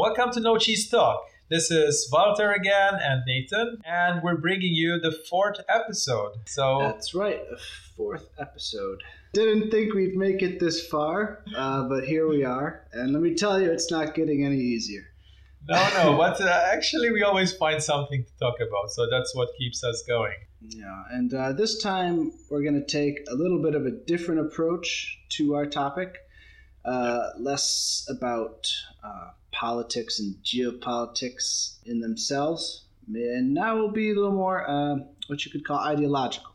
Welcome to No Cheese Talk. This is Walter again and Nathan, and we're bringing you the fourth episode. So That's right, a fourth episode. Didn't think we'd make it this far, uh, but here we are. And let me tell you, it's not getting any easier. no, no, but uh, actually we always find something to talk about, so that's what keeps us going. Yeah, and uh, this time we're going to take a little bit of a different approach to our topic. Uh, less about uh, politics and geopolitics in themselves, and now will be a little more uh, what you could call ideological.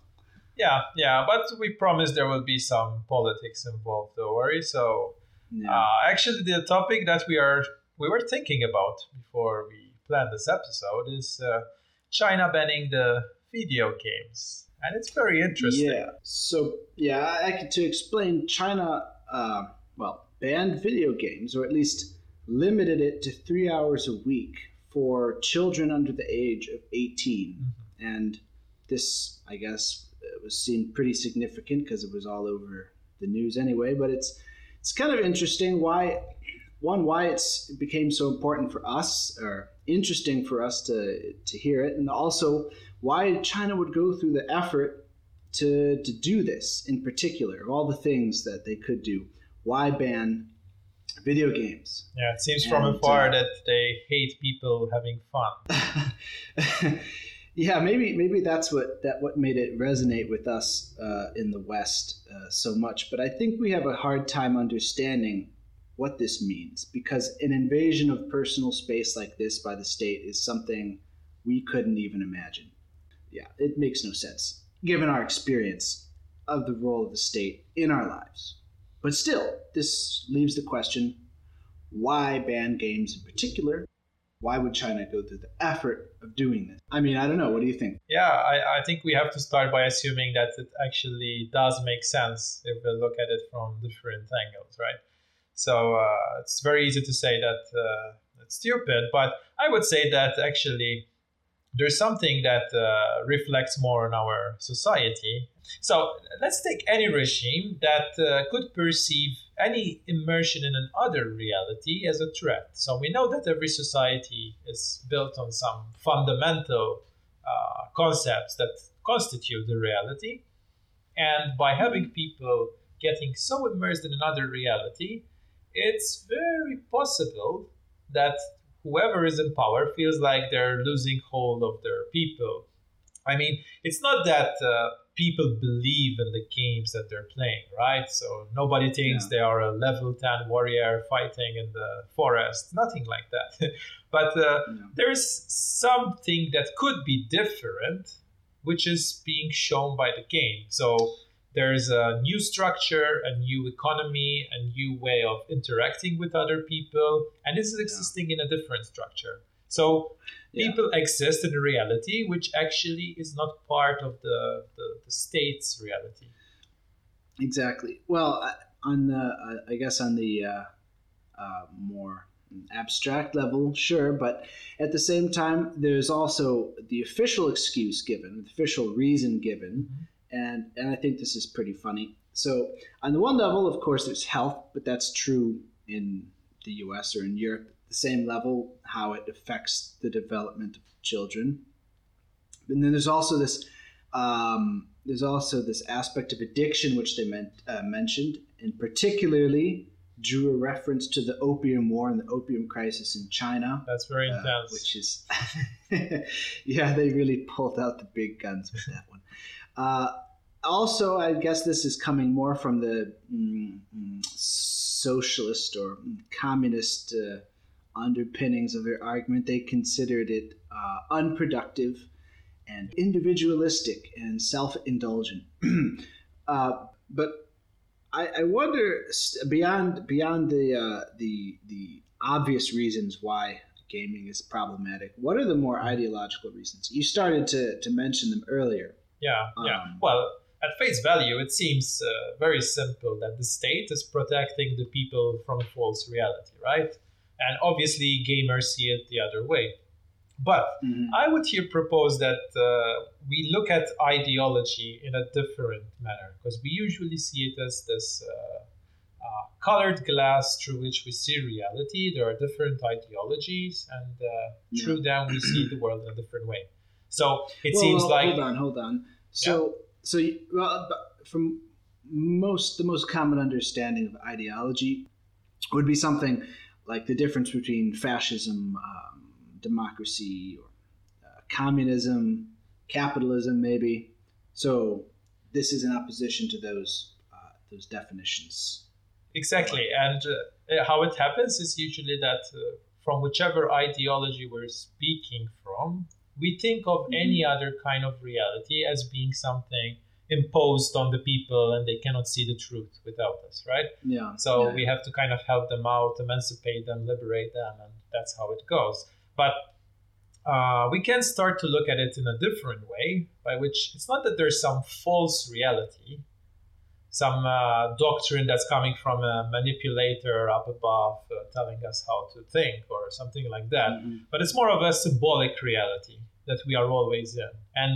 Yeah, yeah, but we promise there will be some politics involved. Don't worry. So, Yeah. uh, actually, the topic that we are we were thinking about before we planned this episode is uh, China banning the video games, and it's very interesting. Yeah. So yeah, I, I could to explain China. Uh, well, banned video games, or at least limited it to three hours a week for children under the age of 18, Mhm. and this, I guess, uh, was seen pretty significant because it was all over the news anyway. But it's it's kind of interesting why one why it's it became so important for us or interesting for us to to hear it, and also why China would go through the effort to to do this in particular of all the things that they could do. Why ban video games? Yeah, it seems from afar uh, that they hate people having fun. yeah, maybe maybe that's what that what made it resonate with us uh, in the West uh, so much. But I think we have a hard time understanding what this means because an invasion of personal space like this by the state is something we couldn't even imagine. Yeah, it makes no sense given our experience of the role of the state in our lives. But still, this leaves the question why ban games in particular? Why would China go through the effort of doing this? I mean, I don't know. What do you think? Yeah, I, I think we have to start by assuming that it actually does make sense if we look at it from different angles, right? So uh, it's very easy to say that uh, it's stupid, but I would say that actually there's something that uh, reflects more on our society. So let's take any regime that uh, could perceive any immersion in another reality as a threat. So we know that every society is built on some fundamental uh, concepts that constitute the reality. And by having people getting so immersed in another reality, it's very possible that whoever is in power feels like they're losing hold of their people. I mean, it's not that uh, people believe in the games that they're playing, right? So nobody thinks Yeah. they are a level 10 warrior fighting in the forest, nothing like that. but uh, know? there's something that could be different, which is being shown by the game. So there's a new structure, a new economy, a new way of interacting with other people, and this is existing in a different structure. So Yeah. people exist in a reality which actually is not part of the, the, the state's reality. Exactly. Well, on the, I guess on the uh, uh, more abstract level, sure, but at the same time, there's also the official excuse given, the official reason given, and and I think this is pretty funny. So, on the one level, of course, there's health, but that's true in the U.S. or in Europe. The same level, how it affects the development of children, and then there's also this um, there's also this aspect of addiction which they meant, uh, mentioned, and particularly drew a reference to the opium war and the opium crisis in China, That's very uh, intense. which is yeah, they really pulled out the big guns with that one. Uh, also, I guess this is coming more from the mm, mm, socialist or mm, communist uh, underpinnings of their argument. They considered it uh, unproductive and individualistic and self-indulgent. uh, but I, I wonder beyond beyond the uh, the the obvious reasons why gaming is problematic. What are the more ideological reasons? You started to, to mention them earlier. Yeah, yeah. Um, Well, at face value, it seems uh, very simple that the state is protecting the people from false reality, right? And obviously, gamers see it the other way. But Mhm. I would here propose that uh, we look at ideology in a different manner because we usually see it as this uh, uh, colored glass through which we see reality. There are different ideologies, and uh, Yeah. through them we see the world in a different way. So it Well, seems well, like hold on, hold on. So, so you- well, from most the most common understanding of ideology would be something like the difference between fascism, um, democracy, or uh, communism, capitalism, maybe. So this is in opposition to those uh, those definitions. Exactly, and uh, how it happens is usually that uh, from whichever ideology we're speaking from, we think of Mhm. any other kind of reality as being something imposed on the people and they cannot see the truth without us, right? Yeah. So yeah, we have to kind of help them out, emancipate them, liberate them, and that's how it goes. But uh, we can start to look at it in a different way, by which it's not that there's some false reality, some uh, doctrine that's coming from a manipulator up above uh, telling us how to think or something like that Mhm. but it's more of a symbolic reality that we are always in. And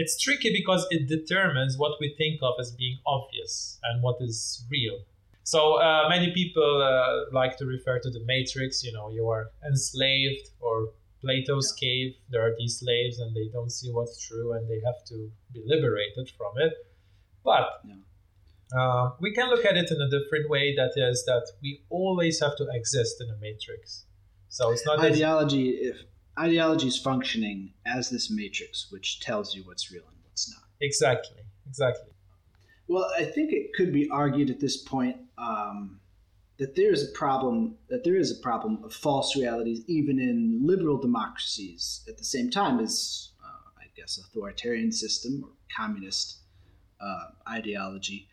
it's tricky because it determines what we think of as being obvious and what is real. So uh, many people uh, like to refer to the matrix, you know, you are enslaved or Plato's cave, there are these slaves and they don't see what's true and they have to be liberated from it. But Yeah. Uh, we can look at it in a different way that is that we always have to exist in a matrix. So it's not ideology if ideology is functioning as this matrix which tells you what's real and what's not Exactly, exactly. well i think it could be argued at this point um, that there is a problem that there is a problem of false realities even in liberal democracies at the same time as uh, i guess authoritarian system or communist uh, ideology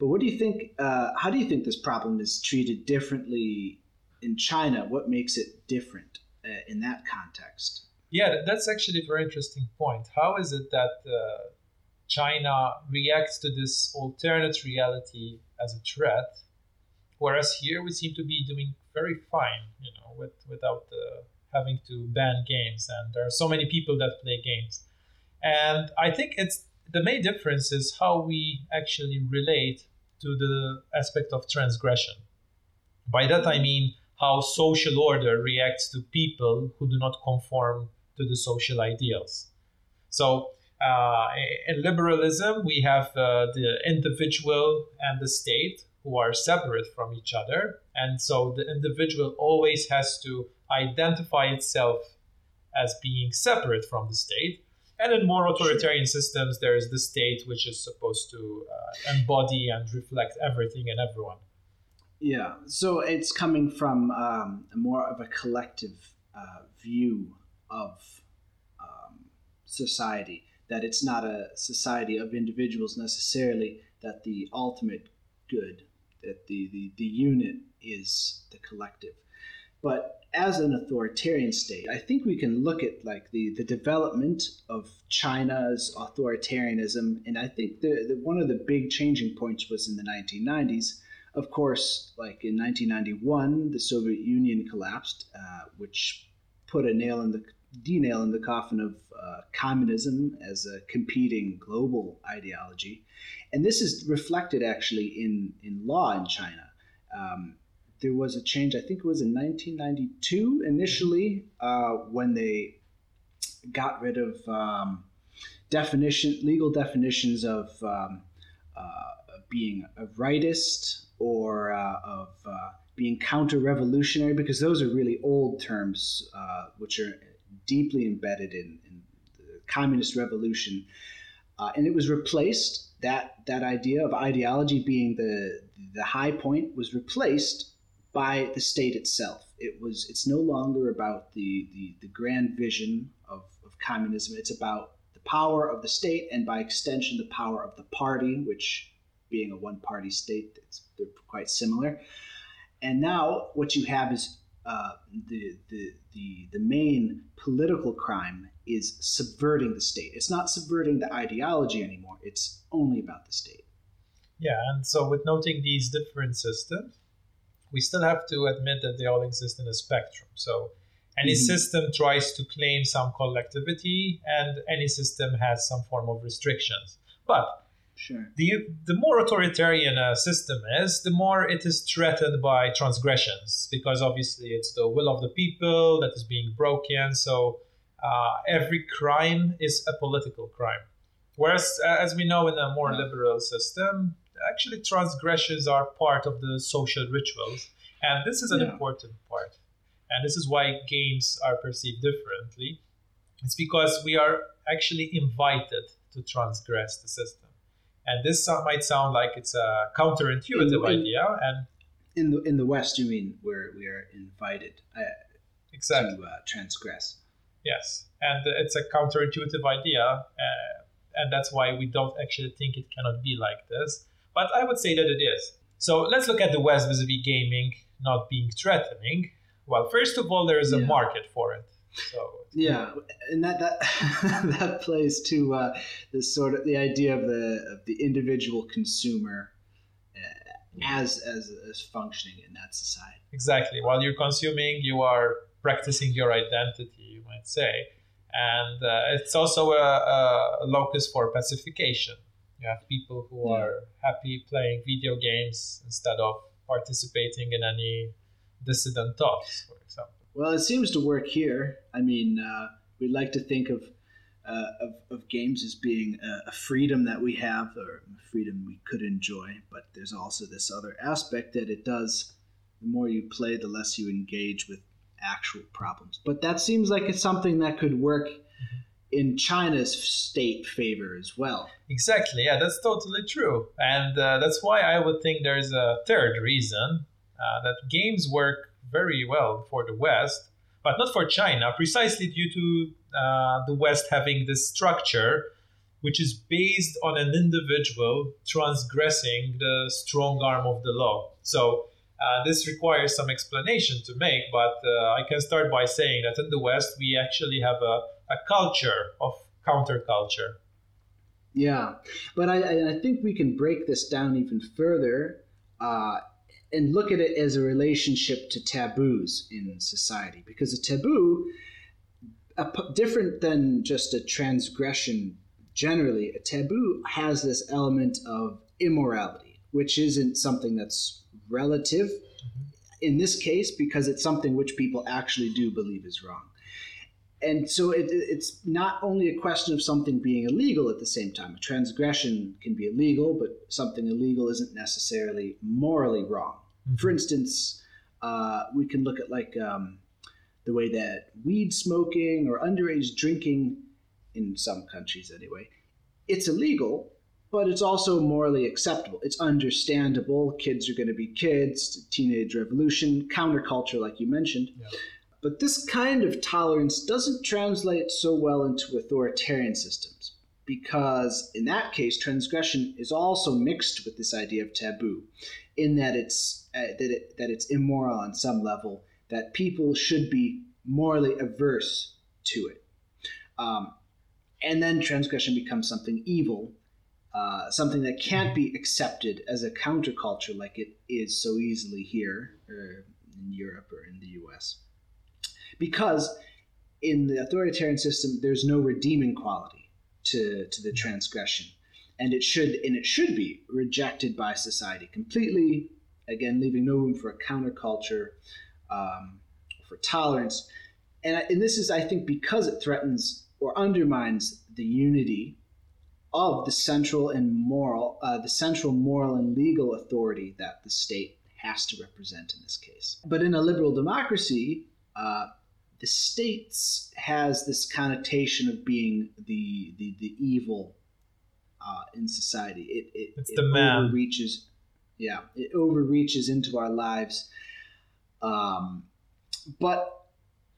but what do you think uh, how do you think this problem is treated differently in china what makes it different uh, in that context Yeah, that's actually a very interesting point. How is it that uh, China reacts to this alternate reality as a threat, whereas here we seem to be doing very fine, you know, with, without uh, having to ban games, and there are so many people that play games. And I think it's the main difference is how we actually relate to the aspect of transgression. By that I mean how social order reacts to people who do not conform to the social ideals. So, uh, in liberalism, we have uh, the individual and the state who are separate from each other. And so the individual always has to identify itself as being separate from the state. And in more authoritarian systems, there is the state which is supposed to uh, embody and reflect everything and everyone. Yeah, so it's coming from um, more of a collective uh, view of um, society. That it's not a society of individuals necessarily. That the ultimate good, that the, the, the unit is the collective. But as an authoritarian state, I think we can look at like the, the development of China's authoritarianism, and I think the, the one of the big changing points was in the 1990s of course, like in 1991, the Soviet Union collapsed, uh, which put a nail in the D nail in the coffin of uh, communism as a competing global ideology, and this is reflected actually in in law in China. Um, there was a change, I think it was in 1992 initially, uh, when they got rid of um, definition legal definitions of um, uh, being a rightist or uh, of uh, being counter-revolutionary because those are really old terms uh, which are deeply embedded in, in the communist revolution. Uh, and it was replaced that that idea of ideology being the the high point was replaced by the state itself it was it's no longer about the the, the grand vision of, of communism it's about the power of the state and by extension the power of the party which being a one party state, they're quite similar. And now what you have is uh, the, the, the, the main political crime is subverting the state. It's not subverting the ideology anymore, it's only about the state. Yeah, and so with noting these different systems, we still have to admit that they all exist in a spectrum. So any Mhm. system tries to claim some collectivity, and any system has some form of restrictions. But Sure. The, the more authoritarian a system is, the more it is threatened by transgressions, because obviously it's the will of the people that is being broken. So uh, every crime is a political crime. Whereas, uh, as we know in a more liberal system, actually transgressions are part of the social rituals. And this is an Yeah. important part. And this is why games are perceived differently. It's because we are actually invited to transgress the system. And this might sound like it's a counterintuitive In- in- idea. And In the in the West, you mean where we are invited uh, exactly. to uh, transgress? Yes, and it's a counterintuitive idea, uh, and that's why we don't actually think it cannot be like this. But I would say that it is. So let's look at the West vis-a-vis gaming not being threatening. Well, first of all, there is a Yeah. market for it. So Yeah, and that that that plays to uh, this sort of the idea of the of the individual consumer uh, as as as functioning in that society. exactly, while you're consuming, you are practicing your identity, you might say, and uh, it's also a, a locus for pacification. You have people who Yeah. are happy playing video games instead of participating in any dissident talks, for example. Well, it seems to work here. I mean, uh, we like to think of, uh, of of games as being a, a freedom that we have, or a freedom we could enjoy. But there's also this other aspect that it does. The more you play, the less you engage with actual problems. But that seems like it's something that could work in China's state favor as well. Exactly, yeah, that's totally true. And uh, that's why I would think there's a third reason uh, that games work very well for the West, but not for China, precisely due to uh, the West having this structure which is based on an individual transgressing the strong arm of the law. So uh, this requires some explanation to make, but uh, I can start by saying that in the West we actually have a, a culture of counterculture. Yeah, but I, I think we can break this down even further uh, and look at it as a relationship to taboos in society. Because a taboo, a different than just a transgression generally, a taboo has this element of immorality, which isn't something that's relative in this case because it's something which people actually do believe is wrong and so it, it's not only a question of something being illegal at the same time. A transgression can be illegal, but something illegal isn't necessarily morally wrong. For instance, uh, we can look at like um, the way that weed smoking or underage drinking, in some countries anyway, it's illegal, but it's also morally acceptable. It's understandable. Kids are going to be kids. Teenage revolution, counterculture, like you mentioned. Yeah. But this kind of tolerance doesn't translate so well into authoritarian systems because, in that case, transgression is also mixed with this idea of taboo, in that it's uh, that it, that it's immoral on some level, that people should be morally averse to it, um, and then transgression becomes something evil, uh, something that can't be accepted as a counterculture like it is so easily here or in Europe or in the U.S because in the authoritarian system there's no redeeming quality to, to the transgression. And it should and it should be rejected by society completely. Again leaving no room for a counterculture um, for tolerance. And, and this is i think because it threatens or undermines the unity of the central and moral uh, the central moral and legal authority that the state has to represent in this case. But in a liberal democracy uh, the states has this connotation of being the the, the evil uh, in society. It it, It's it the man. overreaches, yeah, it overreaches into our lives. Um, but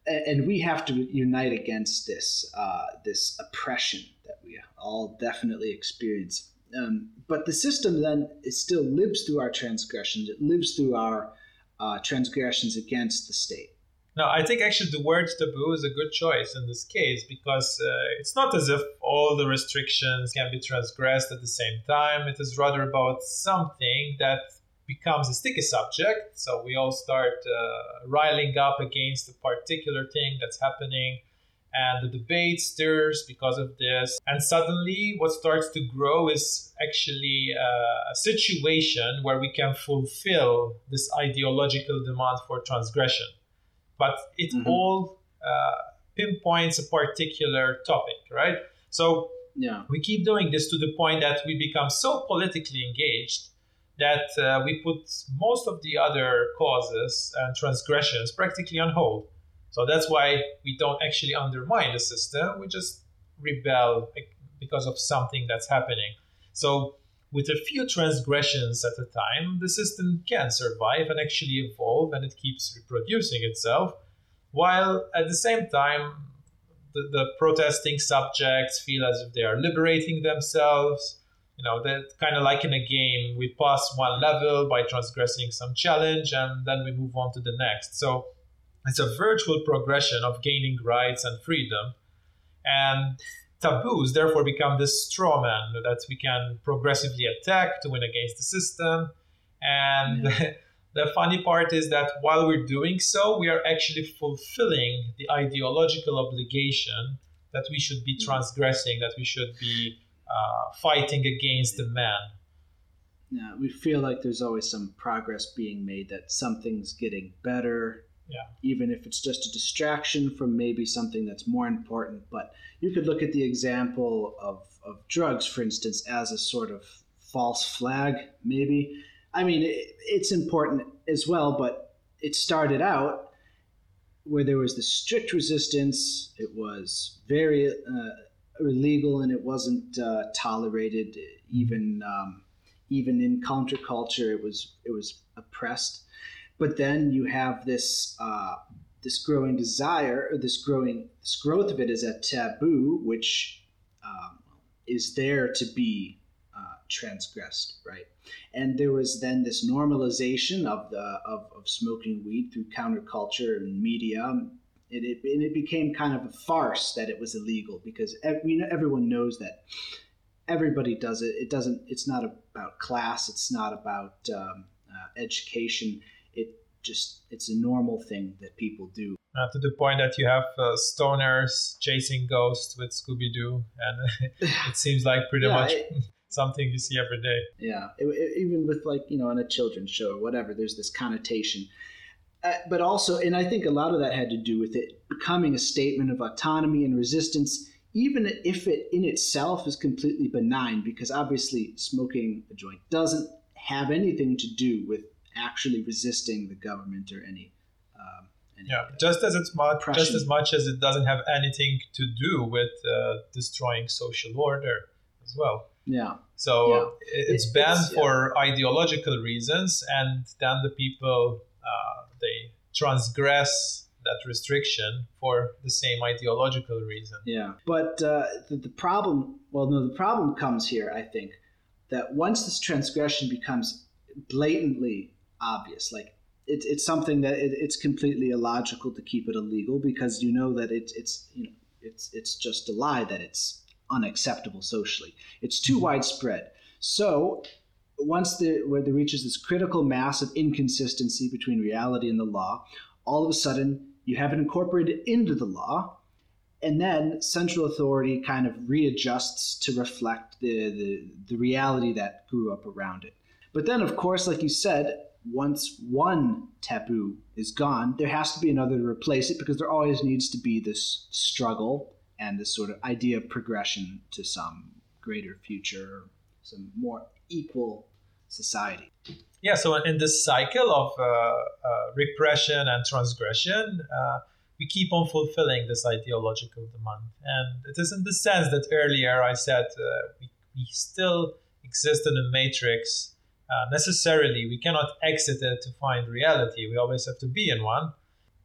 and we have to unite against this uh, this oppression that we all definitely experience. Um, but the system then it still lives through our transgressions. It lives through our uh, transgressions against the state. No, I think actually the word taboo is a good choice in this case because uh, it's not as if all the restrictions can be transgressed at the same time. It is rather about something that becomes a sticky subject. So we all start uh, riling up against a particular thing that's happening. and the debate stirs because of this. And suddenly, what starts to grow is actually uh, a situation where we can fulfill this ideological demand for transgression. But it mm-hmm. all uh, pinpoints a particular topic, right? So yeah. we keep doing this to the point that we become so politically engaged that uh, we put most of the other causes and transgressions practically on hold. So that's why we don't actually undermine the system. We just rebel because of something that's happening. So with a few transgressions at a time, the system can survive and actually evolve and it keeps reproducing itself. While at the same time, the, the protesting subjects feel as if they are liberating themselves. You know, that kind of like in a game, we pass one level by transgressing some challenge and then we move on to the next. So it's a virtual progression of gaining rights and freedom. And taboos therefore become this straw man that we can progressively attack to win against the system. And yeah. the funny part is that while we're doing so, we are actually fulfilling the ideological obligation that we should be transgressing, that we should be uh, fighting against the man. Yeah, we feel like there's always some progress being made, that something's getting better, yeah. Even if it's just a distraction from maybe something that's more important. But you could look at the example of, of drugs, for instance, as a sort of false flag, maybe. I mean, it, it's important as well, but it started out where there was the strict resistance. It was very uh, illegal and it wasn't uh, tolerated. Even um, even in counterculture, it was it was oppressed. But then you have this uh, this growing desire, or this growing this growth of it is a taboo, which um, is there to be uh, transgressed, right? And there was then this normalization of the of, of smoking weed through counterculture and media. It, it, and it became kind of a farce that it was illegal because every, everyone knows that everybody does it. It doesn't. It's not about class. It's not about um, uh, education just it's a normal thing that people do. Uh, to the point that you have uh, stoners chasing ghosts with Scooby Doo, and it seems like pretty yeah, much it, something you see every day. Yeah, it, it, even with like you know on a children's show or whatever, there's this connotation. Uh, but also, and I think a lot of that had to do with it becoming a statement of autonomy and resistance, even if it in itself is completely benign, because obviously smoking a joint doesn't have anything to do with actually resisting the government or any. Um, any yeah, just as it's much, just as much as it doesn't have anything to do with uh, destroying social order as well. Yeah. So yeah. it's it, banned it's, for yeah. ideological reasons, and then the people uh, they transgress that restriction for the same ideological reason. Yeah, but uh, the, the problem, well, no, the problem comes here. I think that once this transgression becomes blatantly obvious. Like it, it's something that it, it's completely illogical to keep it illegal because you know that it's it's you know it's it's just a lie that it's unacceptable socially. It's too mm-hmm. widespread. So once the where there reaches this critical mass of inconsistency between reality and the law, all of a sudden you have it incorporated into the law, and then central authority kind of readjusts to reflect the, the, the reality that grew up around it. But then, of course, like you said, once one taboo is gone, there has to be another to replace it because there always needs to be this struggle and this sort of idea of progression to some greater future, some more equal society. Yeah, so in this cycle of uh, uh, repression and transgression, uh, we keep on fulfilling this ideological demand. And it is in the sense that earlier I said uh, we, we still exist in a matrix uh, necessarily we cannot exit it to find reality. We always have to be in one.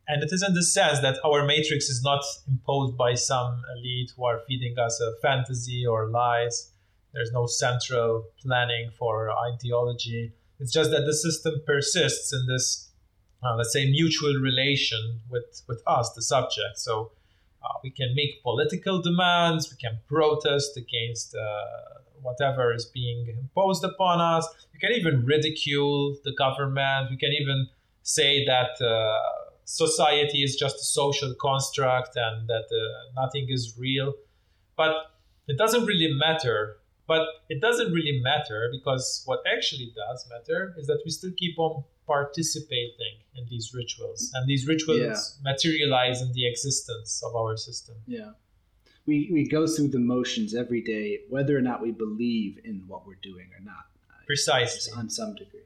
And it is in the sense that our matrix is not imposed by some elite who are feeding us a fantasy or lies. There's no central planning for ideology. It's just that the system persists in this, uh, let's say, mutual relation with, with us, the subject. So we can make political demands, we can protest against uh, whatever is being imposed upon us. You can even ridicule the government. We can even say that uh, society is just a social construct and that uh, nothing is real. But it doesn't really matter. But it doesn't really matter because what actually does matter is that we still keep on participating in these rituals, and these rituals yeah. materialize in the existence of our system. Yeah. We, we go through the motions every day, whether or not we believe in what we're doing or not. Precisely. On some degree.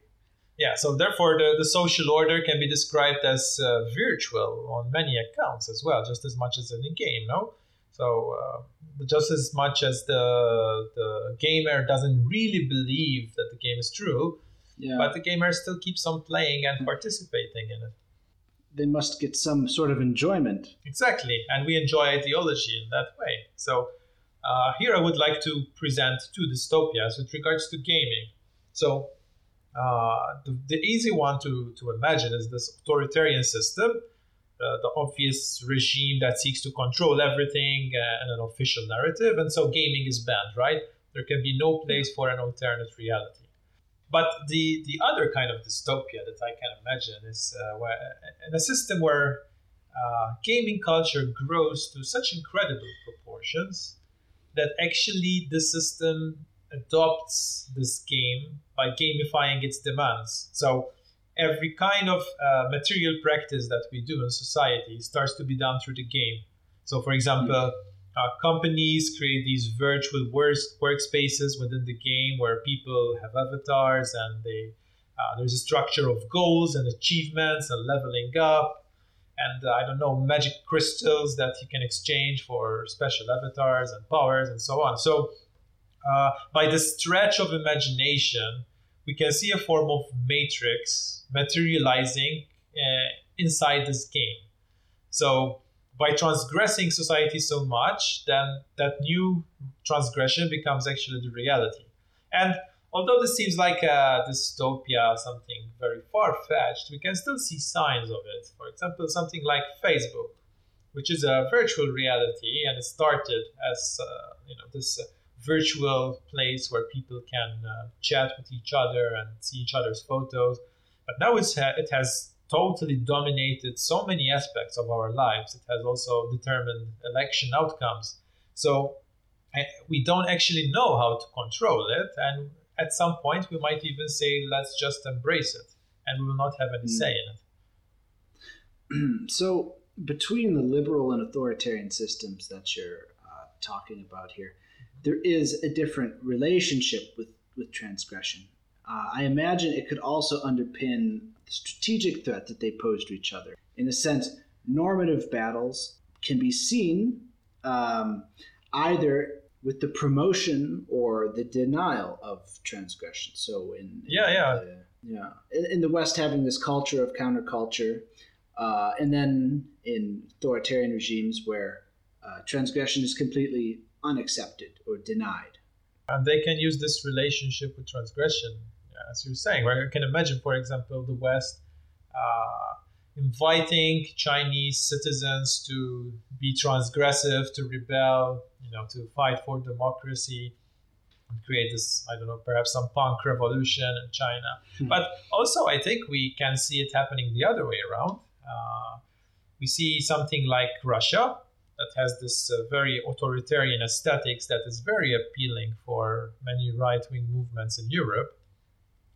Yeah, so therefore, the, the social order can be described as uh, virtual on many accounts as well, just as much as in a game, no? So, uh, just as much as the, the gamer doesn't really believe that the game is true, yeah. but the gamer still keeps on playing and participating in it. They must get some sort of enjoyment. Exactly, and we enjoy ideology in that way. So, uh, here I would like to present two dystopias with regards to gaming. So, uh, the, the, easy one to, to imagine is this authoritarian system, uh, the obvious regime that seeks to control everything uh, and an official narrative. And so gaming is banned, right? There can be no place for an alternate reality. But the, the other kind of dystopia that I can imagine is uh, where, in a system where uh, gaming culture grows to such incredible proportions that actually the system adopts this game by gamifying its demands. So every kind of uh, material practice that we do in society starts to be done through the game. So, for example, uh, companies create these virtual work- workspaces within the game where people have avatars and they uh, there's a structure of goals and achievements and leveling up and uh, I don't know magic crystals that you can exchange for special avatars and powers and so on. So uh, by the stretch of imagination, we can see a form of matrix materializing uh, inside this game. So, by transgressing society so much, then that new transgression becomes actually the reality. And although this seems like a dystopia, something very far fetched, we can still see signs of it. For example, something like Facebook, which is a virtual reality, and it started as uh, you know this. Virtual place where people can uh, chat with each other and see each other's photos. But now it's it has totally dominated so many aspects of our lives. It has also determined election outcomes. So we don't actually know how to control it. And at some point, we might even say, let's just embrace it. And we will not have any mm. say in it. so, between the liberal and authoritarian systems that you're uh, talking about here, there is a different relationship with, with transgression. Uh, I imagine it could also underpin strategic threat that they pose to each other. In a sense, normative battles can be seen um, either with the promotion or the denial of transgression. So in, yeah, in yeah, the, yeah, in, in, the West, having this culture of counterculture, uh, and then in authoritarian regimes where uh, transgression is completely unaccepted or denied. And they can use this relationship with transgression, as you're saying. Right? I can imagine, for example, the West uh, inviting Chinese citizens to be transgressive, to rebel, you know, to fight for democracy and create this, I don't know, perhaps some punk revolution in China. Hmm. But also, I think we can see it happening the other way around. Uh, we see something like Russia, that has this uh, very authoritarian aesthetics that is very appealing for many right wing movements in Europe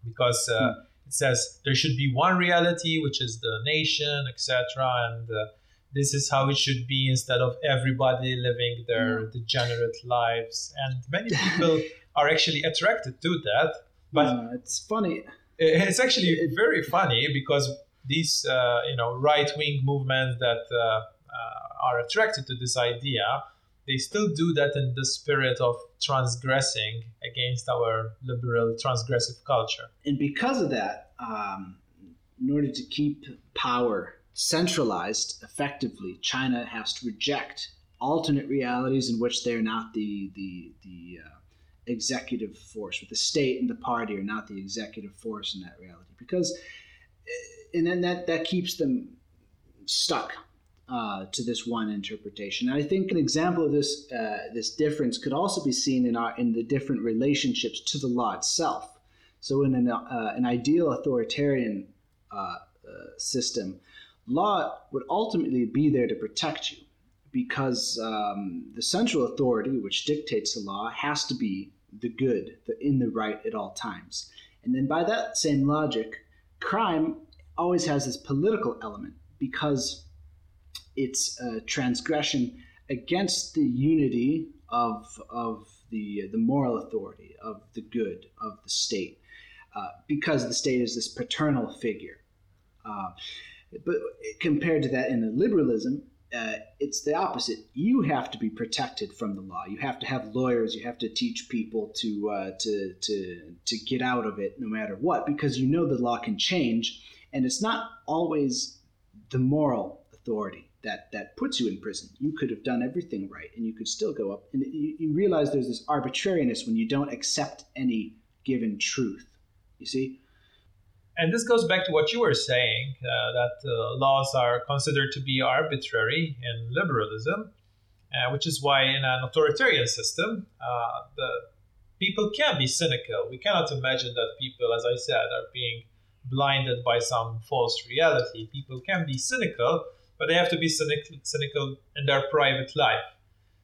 because uh, hmm. it says there should be one reality, which is the nation, etc. And uh, this is how it should be instead of everybody living their mm. degenerate lives. And many people are actually attracted to that. But it's funny. It's actually very funny because these, uh, you know, right wing movements that uh, uh, are attracted to this idea, they still do that in the spirit of transgressing against our liberal transgressive culture. And because of that, um, in order to keep power centralized effectively, China has to reject alternate realities in which they're not the the the uh, executive force, with the state and the party are not the executive force in that reality, because uh, and then that that keeps them stuck uh, to this one interpretation. And I think an example of this uh, this difference could also be seen in our in the different relationships to the law itself. So in an, uh, an ideal authoritarian uh, uh, system, law would ultimately be there to protect you because um, the central authority, which dictates the law, has to be the good, the in the right at all times. And then by that same logic, crime always has this political element because it's a transgression against the unity of, of the, the moral authority, of the good, of the state, uh, because the state is this paternal figure. Uh, but compared to that in the liberalism, uh, it's the opposite. You have to be protected from the law. You have to have lawyers. You have to teach people to uh, to to to get out of it, no matter what, because you know the law can change, and it's not always the moral authority that that puts you in prison. You could have done everything right, and you could still go up. And you, you realize there's this arbitrariness when you don't accept any given truth. You see. And this goes back to what you were saying uh, that uh, laws are considered to be arbitrary in liberalism, uh, which is why in an authoritarian system, uh, the people can be cynical. We cannot imagine that people, as I said, are being blinded by some false reality. People can be cynical, but they have to be cynical, cynical in their private life.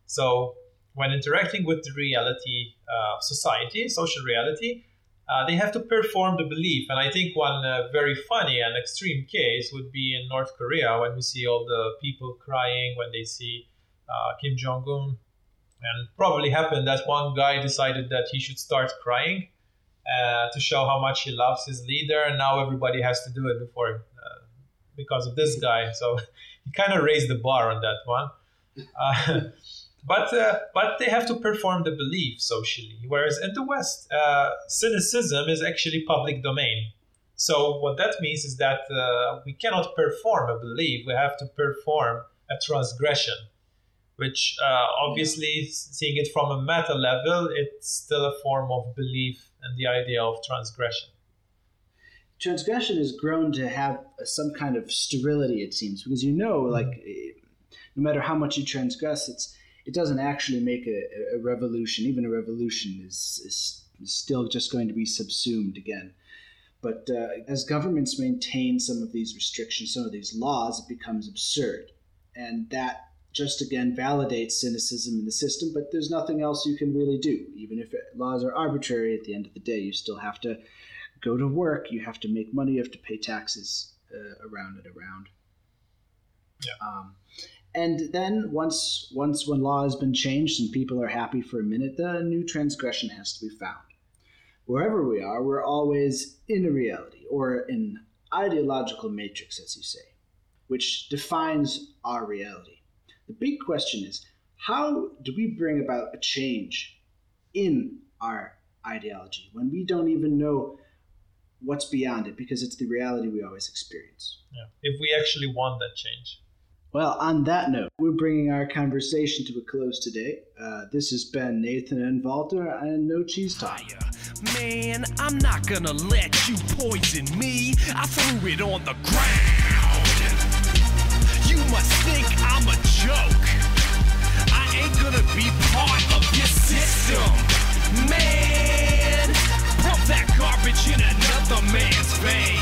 So when interacting with the reality of society, social reality, uh, they have to perform the belief. And I think one uh, very funny and extreme case would be in North Korea when we see all the people crying when they see uh, Kim Jong un. And probably happened that one guy decided that he should start crying uh, to show how much he loves his leader. And now everybody has to do it before uh, because of this guy. So he kind of raised the bar on that one. Uh, but uh, but they have to perform the belief socially. Whereas in the West, uh, cynicism is actually public domain. So what that means is that uh, we cannot perform a belief; we have to perform a transgression. Which uh, obviously, seeing it from a meta level, it's still a form of belief and the idea of transgression. Transgression has grown to have some kind of sterility, it seems, because you know, like, mm-hmm. no matter how much you transgress, it's it doesn't actually make a, a revolution. Even a revolution is, is, still just going to be subsumed again. But uh, as governments maintain some of these restrictions, some of these laws, it becomes absurd. And that just again validates cynicism in the system, but there's nothing else you can really do. Even if laws are arbitrary, at the end of the day, you still have to go to work, you have to make money, you have to pay taxes uh, around and around. Yeah. Um, and then once once when law has been changed and people are happy for a minute, the new transgression has to be found. Wherever we are, we're always in a reality or an ideological matrix, as you say, which defines our reality. The big question is how do we bring about a change in our ideology when we don't even know what's beyond it because it's the reality we always experience. Yeah. If we actually want that change. Well, on that note, we're bringing our conversation to a close today. Uh, this has been Nathan and Walter and No Cheese Talk. Man, I'm not gonna let you poison me. I threw it on the ground. You must think I'm a joke. I ain't gonna be part of your system. Man, pump that garbage in a the man's veins.